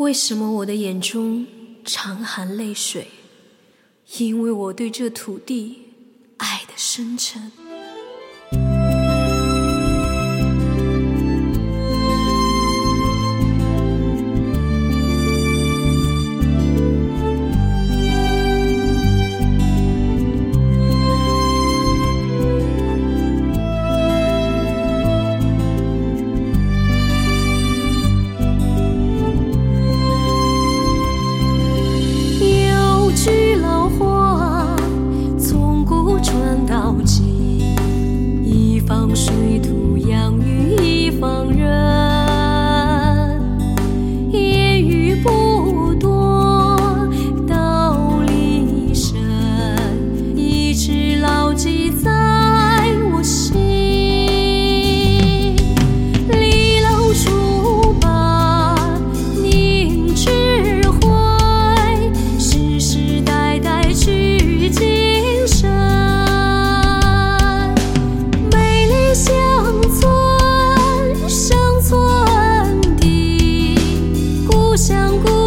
为什么我的眼中常含泪水？因为我对这土地爱的深沉。想过。